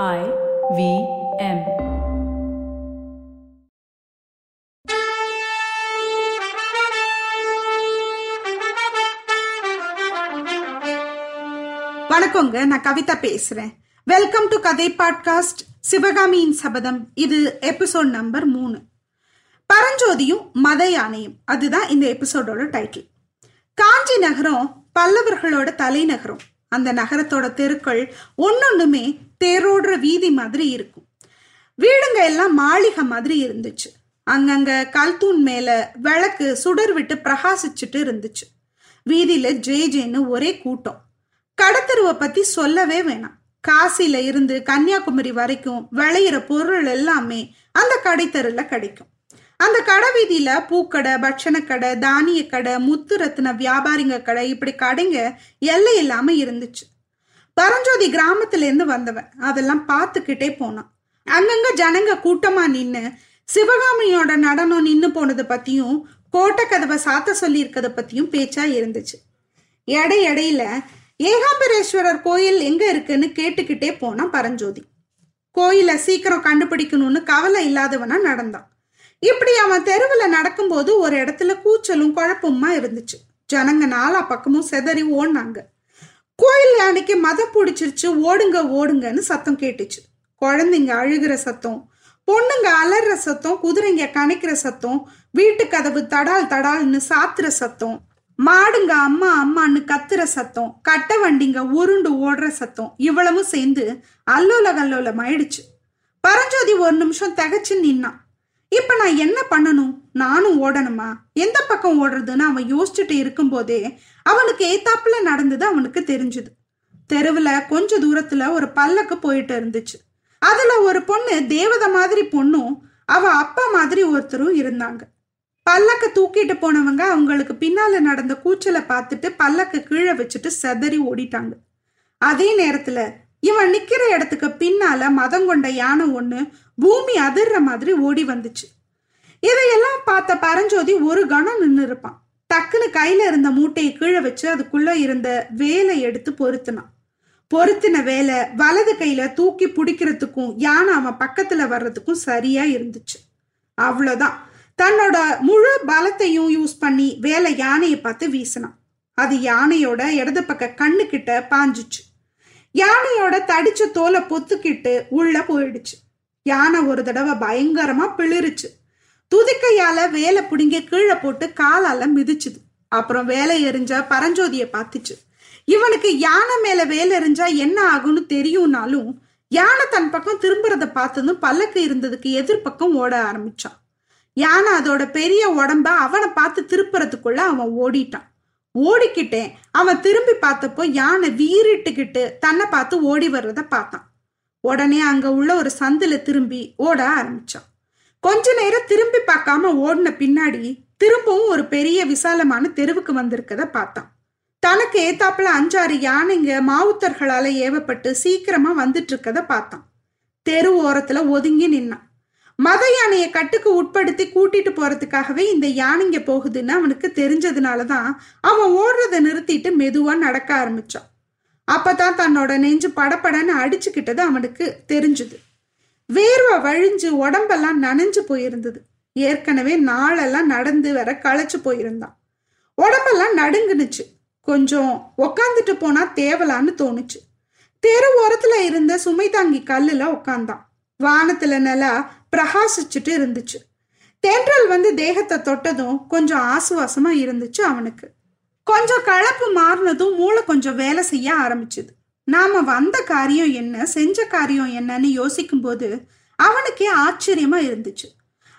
I V M. வணக்கங்க நான் கவிதா பேசுறேன். வெல்கம் டு கதை பாட்காஸ்ட் சிவகாமியின் சபதம் இது எபிசோட் நம்பர் மூணு. பரஞ்சோதியும் மத யானையும் அதுதான் இந்த எபிசோடோட டைட்டில் காஞ்சி நகரம் பல்லவர்களோட தலைநகரம். அந்த நகரத்தோட தெருக்கள் ஒன்னொன்னுமே தேரோடுற வீதி மாதிரி இருக்கும். வீடுங்க எல்லாம் மாளிகை மாதிரி இருந்துச்சு. அங்கங்க கல்தூண் மேல விளக்கு சுடர் விட்டு பிரகாசிச்சுட்டு இருந்துச்சு. வீதியில ஜே ஜேன்னு ஒரே கூட்டம். கடத்தருவை பத்தி சொல்லவே வேணாம். காசில இருந்து கன்னியாகுமரி வரைக்கும் விளையிற பொருள் எல்லாமே அந்த கடைத்தருல கிடைக்கும். அந்த கடை வீதியில பூக்கடை பட்சண கடை தானிய கடை முத்து ரத்தின வியாபாரிங்க கடை இப்படி கடைங்க எல்லை இல்லாம இருந்துச்சு. பரஞ்சோதி கிராமத்துல இருந்து வந்தவன். அதெல்லாம் பார்த்துக்கிட்டே போனான். அங்கங்க ஜனங்க கூட்டமா நின்னு சிவகாமியோட நடனம் நின்னு போனதை பத்தியும் கோட்டை கதவை சாத்த சொல்லி இருக்கத பத்தியும் பேச்சா இருந்துச்சு. எடை எடையில ஏகாம்பரேஸ்வரர் கோயில் எங்க இருக்குன்னு கேட்டுக்கிட்டே போனான் பரஞ்சோதி. கோயிலை சீக்கிரம் கண்டுபிடிக்கணும்னு கவலை இல்லாதவனா நடந்தான். இப்படி அவன் தெருவில் நடக்கும்போது ஒரு இடத்துல கூச்சலும் குழப்பமா இருந்துச்சு. ஜனங்க நாலா பக்கமும் செதறி ஓடினாங்க. கோயில் அன்னைக்கு மதம் பிடிச்சிருச்சு ஓடுங்க ஓடுங்கன்னு சத்தம் கேட்டுச்சு. குழந்தைங்க அழுகிற சத்தம் பொண்ணுங்க அலற சத்தம் குதிரைங்க கணைக்கிற சத்தம் வீட்டு கதவு தடால் தடால்னு சாத்துற சத்தம் மாடுங்க அம்மா அம்மான்னு கத்துற சத்தம் கட்ட வண்டிங்க உருண்டு ஓடுற சத்தம் இவ்வளவும் சேர்ந்து அல்லோல கல்லோலம் ஆயிடுச்சு பரஞ்சோதி ஒரு நிமிஷம் தகச்சு நின்னான். இப்ப நான் என்ன பண்ணணும்? நானும் ஓடணுமா? எந்த பக்கம் ஓடுறதுன்னு அவன் யோசிச்சுட்டு இருக்கும்போதே அவனுக்கு ஏத்தாப்புல நடந்தது அவனுக்கு தெரிஞ்சுது. தெருவுல கொஞ்ச தூரத்துல ஒரு பல்லக்கு போயிட்டு இருந்துச்சு. அதுல ஒரு பொண்ணு தேவதை மாதிரி பொண்ணும் அவ அப்பா மாதிரி ஒருத்தரும் இருந்தாங்க. பல்லக்க தூக்கிட்டு போனவங்க அவங்களுக்கு பின்னால நடந்த கூச்சலை பார்த்துட்டு பல்லக்க கீழே வச்சுட்டு செதறி ஓடிட்டாங்க. அதே நேரத்துல இவன் நிக்கிற இடத்துக்கு பின்னால மதம் கொண்ட யானை ஒண்ணு பூமி அதிர்ற மாதிரி ஓடி வந்துச்சு. இதையெல்லாம் பார்த்த பரஞ்சோதி ஒரு கணம் நின்று இருப்பான் டக்குன்னு கையில இருந்த மூட்டையை கீழே வச்சு அதுக்குள்ள இருந்த வேலை எடுத்து பொருத்தினான். பொருத்தின வேலை வலது கையில தூக்கி பிடிக்கிறதுக்கும் யானை அவன் பக்கத்துல வர்றதுக்கும் சரியா இருந்துச்சு. அவ்வளோதான் தன்னோட முழு பலத்தையும் யூஸ் பண்ணி வேலை யானையை பார்த்து வீசினான். அது யானையோட இடது பக்க கண்ணு கிட்ட பாஞ்சுச்சு. யானையோட தடிச்ச தோலை பொத்துக்கிட்டு உள்ள போயிடுச்சு. யானை ஒரு தடவை பயங்கரமா பிளிருச்சு. துதிக்கையால வேலை பிடுங்கி கீழே போட்டு காலால மிதிச்சுது. அப்புறம் வேலை எரிஞ்ச பரஞ்சோதிய பார்த்துச்சு. இவனுக்கு யானை மேல வேலை எரிஞ்சா என்ன ஆகும்னு தெரியும்னாலும் யானை தன் பக்கம் திரும்புறத பார்த்ததும் பல்லக்கு இருந்ததுக்கு எதிர்பக்கம் ஓட ஆரம்பிச்சான். யானை அதோட பெரிய உடம்ப அவனை பார்த்து திருப்புறதுக்குள்ள அவன் ஓடிட்டான். ஓடிக்கிட்டேன். அவன் திரும்பி பார்த்தப்போ யானை வீறிட்டுக்கிட்டு தன்னை பார்த்து ஓடி வர்றத பார்த்தான். உடனே அங்க உள்ள ஒரு சந்துல திரும்பி ஓட ஆரம்பிச்சான். கொஞ்ச நேரம் திரும்பி பார்க்காம ஓடின பின்னாடி திரும்பவும் ஒரு பெரிய விசாலமான தெருவுக்கு வந்திருக்கத பார்த்தான். தனக்கு ஏத்தாப்புல அஞ்சாறு யானைங்க மாவுத்தர்களால ஏவப்பட்டு சீக்கிரமா வந்துட்டு இருக்கத பார்த்தான். தெரு ஓரத்துல ஒதுங்கி நின்னான். மத யானையை கட்டுக்கு உட்படுத்தி கூட்டிட்டு போறதுக்காகவே இந்த யானைங்க போகுதுன்னு அவனுக்கு தெரிஞ்சதுனாலதான் அவன் ஓடுறத நிறுத்திட்டு மெதுவா நடக்க ஆரம்பிச்சான். அப்பதான் தன்னோட நெஞ்சு படப்படன்னு அடிச்சுக்கிட்டது அவனுக்கு தெரிஞ்சுது. வேர்வை வழிஞ்சு உடம்பெல்லாம் நனைஞ்சு போயிருந்தது. ஏற்கனவே நாளெல்லாம் நடந்து வர களைச்சு போயிருந்தான். உடம்பெல்லாம் நடுங்குனுச்சு. கொஞ்சம் உக்காந்துட்டு போனா தேவலான்னு தோணுச்சு. தெரு ஓரத்துல இருந்த சுமை தாங்கி கல்லுல உக்காந்தான். வானத்துல நிலா பிரகாசிச்சுட்டு இருந்துச்சு. தேற்றல் வந்து தேகத்தை தொட்டதும் கொஞ்சம் ஆசுவாசமா இருந்துச்சு அவனுக்கு. கொஞ்சம் கலப்பு மாறினதும் மூளை கொஞ்சம் வேலை செய்ய ஆரம்பிச்சுது. நாம வந்த காரியம் என்ன செஞ்ச காரியம் என்னன்னு யோசிக்கும் போது அவனுக்கே ஆச்சரியமா இருந்துச்சு.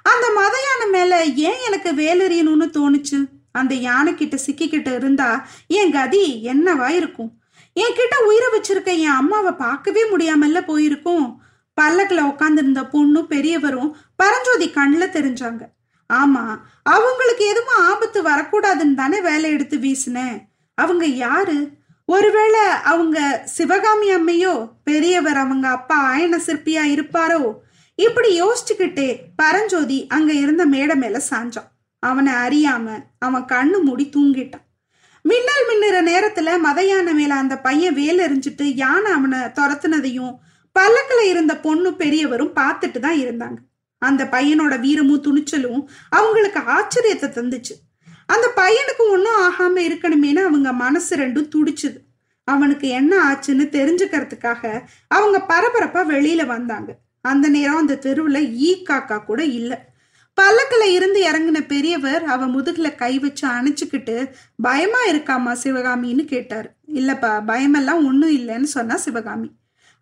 அந்த மத யானை மேல ஏன் எனக்கு வேலெறியணும்னு தோணுச்சு? அந்த யானை கிட்ட சிக்கிக்கிட்ட இருந்தா என் கதி என்னவா இருக்கும்? என்கிட்ட உயிரை வச்சிருக்க என் அம்மாவை பார்க்கவே முடியாமல்ல போயிருக்கும். பக்கத்துல உட்காந்துருந்த பொண்ணும் பெரியவரும் பரஞ்சோதி கண்ணில் தெரிஞ்சாங்க. ஆமா அவங்களுக்கு எதுவும் ஆபத்து வரக்கூடாதுன்னு தானே வேலை எடுத்து வீசினேன். அவங்க யாரு? ஒருவேளை அவங்க சிவகாமி அம்மையோ பெரியவர் அவங்க அப்பா ஆயன சிற்பியா இருப்பாரோ? இப்படி யோசிச்சுக்கிட்டே பரஞ்சோதி அங்க இருந்த மேடை மேல சாஞ்சான். அவனை அறியாம அவன் கண்ணு மூடி தூங்கிட்டான். மின்னல் மின்னுற நேரத்துல மத யானை மேல அந்த பையன் வேல் எறிஞ்சிட்டு யானை அவனை துரத்துனதையும் பல்லக்கில் இருந்த பொண்ணு பெரியவரும் பார்த்துட்டு தான் இருந்தாங்க. அந்த பையனோட வீரமும் துணிச்சலும் அவங்களுக்கு ஆச்சரியத்தை தந்துச்சு. அந்த பையனுக்கு ஒன்றும் ஆகாம இருக்கணுமேனு அவங்க மனசு ரெண்டும் துடிச்சுது. அவனுக்கு என்ன ஆச்சுன்னு தெரிஞ்சுக்கிறதுக்காக அவங்க பரபரப்பா வெளியில வந்தாங்க. அந்த நேரம் அந்த தெருவுல ஈ காக்கா கூட இல்லை. பல்லக்கில் இருந்து இறங்கின பெரியவர் அவ முதுகுல கை வச்சு அணைச்சிக்கிட்டு பயமா இருக்காமா சிவகாமின்னு கேட்டார். இல்லப்பா பயமெல்லாம் ஒன்றும் இல்லைன்னு சொன்னா சிவகாமி.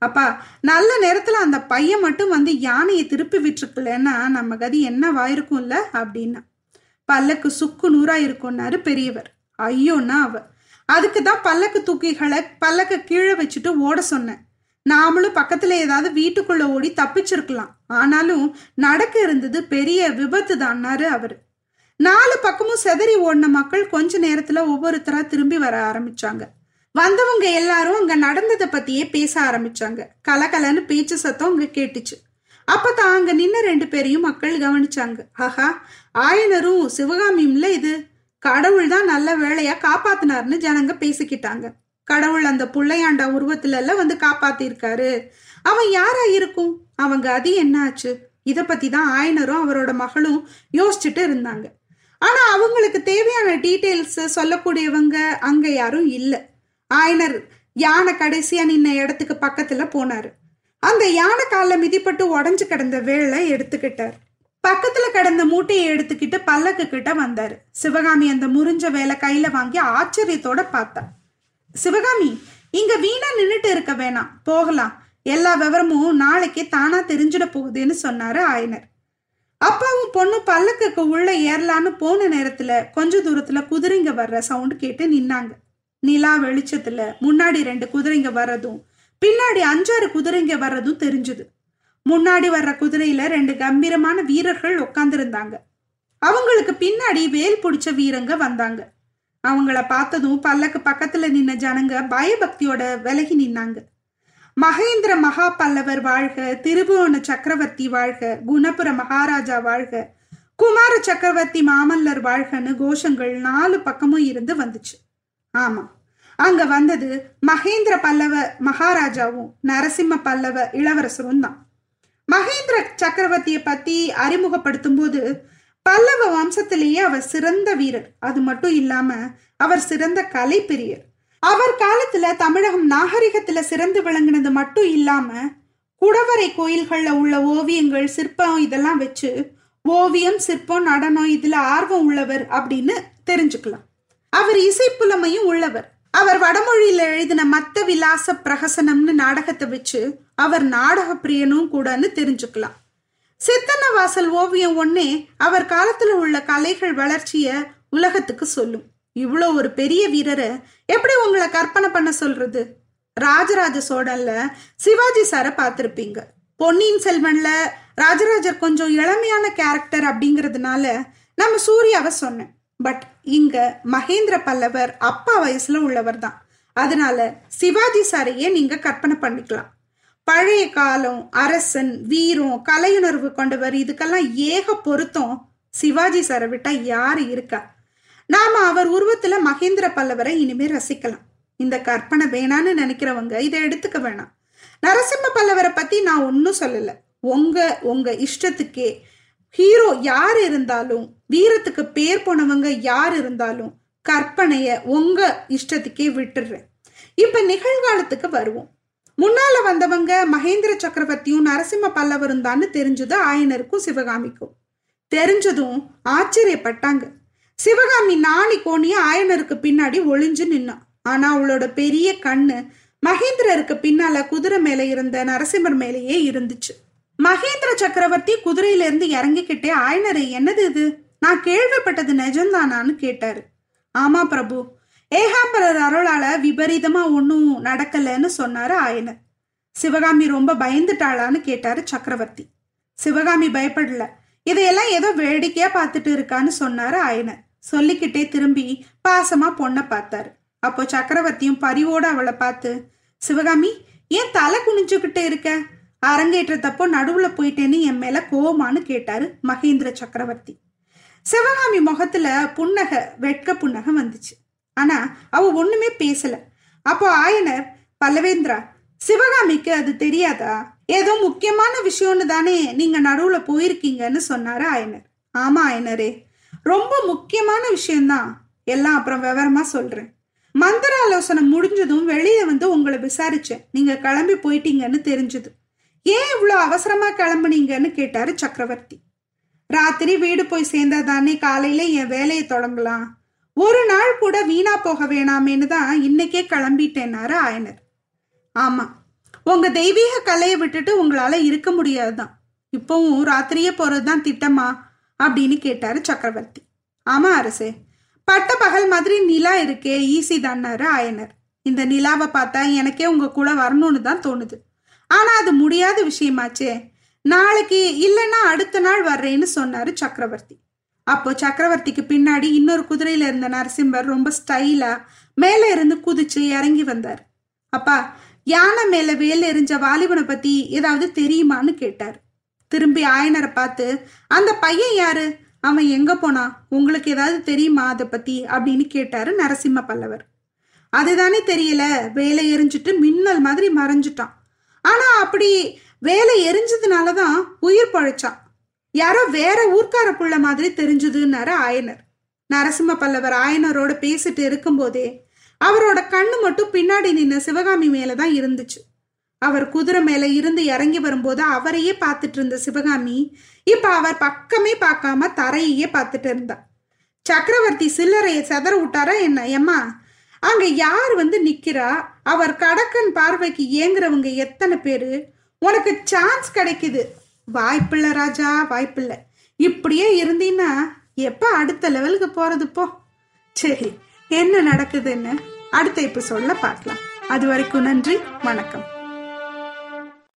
அப்பா நல்ல நேரத்துல அந்த பையன் மட்டும் வந்து யானையை திருப்பி விட்டுருக்கலன்னா நம்ம கதி என்னவாயிருக்கும்ல அப்படின்னா? பல்லக்கு சுக்கு நூறா இருக்கும்னாரு பெரியவர். ஐயோன்னா அவ. அதுக்கு தான் பல்லக்கு தூக்கிகளை பல்லக்க கீழே வச்சுட்டு ஓட சொன்னேன். நாமளும் பக்கத்துல ஏதாவது வீட்டுக்குள்ள ஓடி தப்பிச்சிருக்கலாம். ஆனாலும் நடக்க இருந்தது பெரிய விபத்து தான்னாரு அவரு. நாலு பக்கமும் செதறி ஓடின மக்கள் கொஞ்ச நேரத்துல ஒவ்வொருத்தரா திரும்பி வர ஆரம்பிச்சாங்க. வந்தவங்க எல்லாரும் அங்க நடந்ததை பத்தியே பேச ஆரம்பிச்சாங்க. கலகலன்னு பேச்சு சத்தம் அங்க கேட்டுச்சு. அப்பதான் அங்க நின்ன ரெண்டு பேரையும் மக்கள் கவனிச்சாங்க. ஆஹா ஆயனரும் சிவகாமியும்ல இது? கடவுள் தான் நல்ல வேலையா காப்பாத்தினார்னு ஜனங்க பேசிக்கிட்டாங்க. கடவுள் அந்த புள்ளையாண்டா உருவத்துல எல்லாம் வந்து காப்பாத்திருக்காரு. அவன் யாரா இருக்கும்? அவங்க அது என்ன ஆச்சு இத பத்தி தான் ஆயனரும் அவரோட மகளும் யோசிச்சுட்டு இருந்தாங்க. ஆனா அவங்களுக்கு தேவையான டீட்டெயில்ஸ் சொல்லக்கூடியவங்க அங்க யாரும் இல்லை. ஆயனர் யானை கடைசியா நின்ன இடத்துக்கு பக்கத்துல போனாரு. அந்த யானை காலில் மிதிப்பட்டு உடஞ்சு கிடந்த வேலை எடுத்துக்கிட்டார். பக்கத்துல கிடந்த மூட்டையை எடுத்துக்கிட்டு பல்லக்கு கிட்ட வந்தாரு. சிவகாமி அந்த முறிஞ்ச வேலை கையில வாங்கி ஆச்சரியத்தோட பார்த்தா. சிவகாமி இங்க வீணா நின்றுட்டு இருக்க வேணாம் போகலாம். எல்லா விவரமும் நாளைக்கே தானா தெரிஞ்சிட போகுதுன்னு சொன்னாரு ஆயனர். அப்பாவும் பொண்ணு பல்லக்குக்கு உள்ள ஏறலான்னு போன நேரத்துல கொஞ்ச தூரத்துல குதிரைங்க வர்ற சவுண்ட் கேட்டு நின்னாங்க. நிலா வெளிச்சத்துல முன்னாடி ரெண்டு குதிரைங்க வர்றதும் பின்னாடி அஞ்சாறு குதிரைங்க வர்றதும் தெரிஞ்சுது. முன்னாடி வர்ற குதிரையில ரெண்டு கம்பீரமான வீரர்கள் உட்காந்துருந்தாங்க அவங்களுக்கு பின்னாடி வேல் பிடிச்ச வீரங்க வந்தாங்க. அவங்கள பார்த்ததும் பல்லக்கு பக்கத்துல நின்ன ஜனங்க பயபக்தியோட விலகி நின்னாங்க. மகேந்திர மகா பல்லவர் வாழ்க திருபுவன சக்கரவர்த்தி வாழ்க குணபுர மகாராஜா வாழ்க குமார சக்கரவர்த்தி மாமல்லர் வாழ்கன்னு கோஷங்கள் நாலு பக்கமும் இருந்து வந்துச்சு. ஆமா அங்க வந்தது மகேந்திர பல்லவ மகாராஜாவும் நரசிம்ம பல்லவ இளவரசரும் தான். மகேந்திர சக்கரவர்த்திய பத்தி அறிமுகப்படுத்தும் போது பல்லவ வம்சத்திலேயே அவர் சிறந்த வீரர். அது மட்டும் இல்லாம அவர் சிறந்த கலைப்பிரியர். அவர் காலத்துல தமிழகம் நாகரிகத்துல சிறந்து விளங்கினது மட்டும் இல்லாம குடவரை கோயில்கள்ல உள்ள ஓவியங்கள் சிற்பம் இதெல்லாம் வச்சு ஓவியம் சிற்பம் நடனம் இதுல ஆர்வம் உள்ளவர் அப்படின்னு தெரிஞ்சுக்கலாம். அவர் இசைப்புலமையும் உள்ளவர். அவர் வடமொழியில எழுதின மத்த விலாச பிரகசனம்னு நாடகத்தை வச்சு அவர் நாடக பிரியனும் கூடன்னு தெரிஞ்சுக்கலாம். சித்தன்னவாசல் ஓவியம் ஒன்னே அவர் காலத்துல உள்ள கலைகள் வளர்ச்சிய உலகத்துக்கு சொல்லும். இவ்வளோ ஒரு பெரிய வீரரை எப்படி உங்களை கற்பனை பண்ண சொல்றது? ராஜராஜ சோழன்ல சிவாஜி சாரை பார்த்துருப்பீங்க. பொன்னியின் செல்வன்ல ராஜராஜர் கொஞ்சம் இளமையான கேரக்டர் அப்படிங்கிறதுனால நம்ம சூர்யாவை சொன்னேன். பட் இங்க மகேந்திர பல்லவர் அப்பா வயசுல உள்ளவர் தான். அதனால சிவாஜி சாரையே நீங்க கற்பனை பண்ணிக்கலாம். பழைய காலம் அரசன் வீரம் கலையுணர்வு கொண்டவர் இதுக்கெல்லாம் ஏக பொருத்தம் சிவாஜி சாரை விட்டா யாரு இருக்கா? நாம அவர் உருவத்துல மகேந்திர பல்லவரை இனிமே ரசிக்கலாம். இந்த கற்பனை வேணான்னு நினைக்கிறவங்க இதை எடுத்துக்க வேணாம். நரசிம்ம பல்லவரை பத்தி நான் ஒன்னும் சொல்லல. உங்க உங்க இஷ்டத்துக்கே. ஹீரோ யார் இருந்தாலும் வீரத்துக்கு பேர் போனவங்க யார் இருந்தாலும் கற்பனைய உங்க இஷ்டத்துக்கே விட்டுடுறேன் இப்ப நிகழ்காலத்துக்கு வருவோம். முன்னால வந்தவங்க மகேந்திர சக்கரவர்த்தியும் நரசிம்ம பல்லவரும் தான் தெரிஞ்சது ஆயனருக்கும் சிவகாமிக்கும். தெரிஞ்சதும் ஆச்சரியப்பட்டாங்க. சிவகாமி நாணி கோணிய ஆயனருக்கு பின்னாடி ஒளிஞ்சு நின்னான் ஆனா அவளோட பெரிய கண்ணு மகேந்திரருக்கு பின்னால குதிரை மேல இருந்த நரசிம்மர் மேலேயே இருந்துச்சு. மகேந்திர சக்கரவர்த்தி குதிரையில இருந்து இறங்கிக்கிட்டே ஆயனரை என்னது இது? நான் கேள்விப்பட்டது நிஜம்தானான்னு கேட்டாரு. ஆமா பிரபு ஏகாம்பரர் அருளால விபரீதமா ஒன்னும் நடக்கலன்னு சொன்னாரு ஆயனர். சிவகாமி ரொம்ப பயந்துட்டாளான்னு கேட்டாரு சக்கரவர்த்தி. சிவகாமி பயப்படல இதையெல்லாம் ஏதோ வேடிக்கையா பார்த்துட்டு இருக்கான்னு சொன்னாரு ஆயனர். சொல்லிக்கிட்டே திரும்பி பாசமா பொண்ணை பார்த்தாரு. அப்போ சக்கரவர்த்தியும் பரிவோட அவளை பார்த்து சிவகாமி ஏன் தலை குனிஞ்சுக்கிட்டே இருக்க? அரங்கேற்றத்தப்போ நடுவுல போயிட்டேன்னு என் மேல கோவமானு கேட்டாரு மகேந்திர சக்கரவர்த்தி. சிவகாமி முகத்துல புன்னக வெட்க புன்னக வந்துச்சு. ஆனா அவ ஒண்ணுமே பேசல. அப்போ ஆயனர் பல்லவேந்திரா சிவகாமிக்கு அது தெரியாதா? ஏதோ முக்கியமான விஷயம்னு தானே நீங்க நடுவுல போயிருக்கீங்கன்னு சொன்னாரு ஆயனர். ஆமா ஆயனரே ரொம்ப முக்கியமான விஷயம்தான். எல்லாம் அப்புறம் விவரமா சொல்றேன். மந்திர ஆலோசனை முடிஞ்சதும் வெளியே வந்து உங்களை விசாரிச்சேன். நீங்க கிளம்பி போயிட்டீங்கன்னு தெரிஞ்சது. ஏன் இவ்வளோ அவசரமா கிளம்புனீங்கன்னு கேட்டாரு சக்கரவர்த்தி. ராத்திரி வீடு போய் சேர்ந்தா தானே காலையில என் வேலையை தொடங்கலாம் ஒரு நாள் கூட வீணா போக வேணாமேன்னு தான் இன்னைக்கே கிளம்பிட்டேனாரு ஆயனர் ஆமா உங்க தெய்வீக கலையை விட்டுட்டு உங்களால இருக்க முடியாதுதான். இப்பவும் ராத்திரியே போறதுதான் திட்டமா? அப்படின்னு கேட்டாரு சக்கரவர்த்தி. ஆமா அரசே. பட்ட பகல் மாதிரி நிலா இருக்கே ஈஸி தான்னாரு ஆயனர் இந்த நிலாவை பார்த்தா எனக்கே உங்க கூட வரணும்னு தான் தோணுது. ஆனா அது முடியாத விஷயமாச்சே. நாளைக்கு இல்லைன்னா அடுத்த நாள் வர்றேன்னு சொன்னாரு சக்கரவர்த்தி. அப்போ சக்கரவர்த்திக்கு பின்னாடி இன்னொரு குதிரையில இருந்த நரசிம்மர் ரொம்ப ஸ்டைலா மேல இருந்து குதிச்சு இறங்கி வந்தார். அப்பா யானை மேல வேல் எரிஞ்ச வாலிபனை பத்தி ஏதாவது தெரியுமான்னு கேட்டார். திரும்பி ஆயனரை பார்த்து அந்த பையன் யாரு? அவன் எங்க போனா? உங்களுக்கு ஏதாவது தெரியுமா அதை பத்தி? அப்படின்னு கேட்டாரு நரசிம்ம பல்லவர். அதுதானே தெரியல. வேலை எரிஞ்சிட்டு மின்னல் மாதிரி மறைஞ்சிட்டான். ஆனா அப்படி வேலை எரிஞ்சதுனாலதான் உயிர் பழைச்சான். யாரோ வேற ஊர்க்கார புள்ள மாதிரி தெரிஞ்சுதுன்னாரு ஆயனர். நரசிம்ம பல்லவர் ஆயனரோட பேசிட்டு இருக்கும்போதே அவரோட கண்ணு மட்டும் பின்னாடி நின்ன சிவகாமி மேலதான் இருந்துச்சு. அவர் குதிரை மேல இருந்து இறங்கி வரும்போது அவரையே பார்த்துட்டு இருந்த சிவகாமி இப்ப அவர் பக்கமே பார்க்காம தரையே பார்த்துட்டு இருந்தா. சக்கரவர்த்தி சில்லறையை செதற விட்டாரா என்ன? ஏம்மா அங்க யார் வந்து நிக்கிறா? அவர் கடக்கன் பார்வைக்கு ஏங்குறவங்க எத்தனை பேரு? உனக்கு சான்ஸ் கிடைக்குது. வாய்ப்பில்ல ராஜா வாய்ப்பில்ல. இப்படியே இருந்தீன்னா எப்ப அடுத்த லெவலுக்கு போறது போ. சரி என்ன நடக்குதுன்னு அடுத்த இப்ப சொல்ல பார்க்கலாம். அது வரைக்கும் நன்றி வணக்கம்.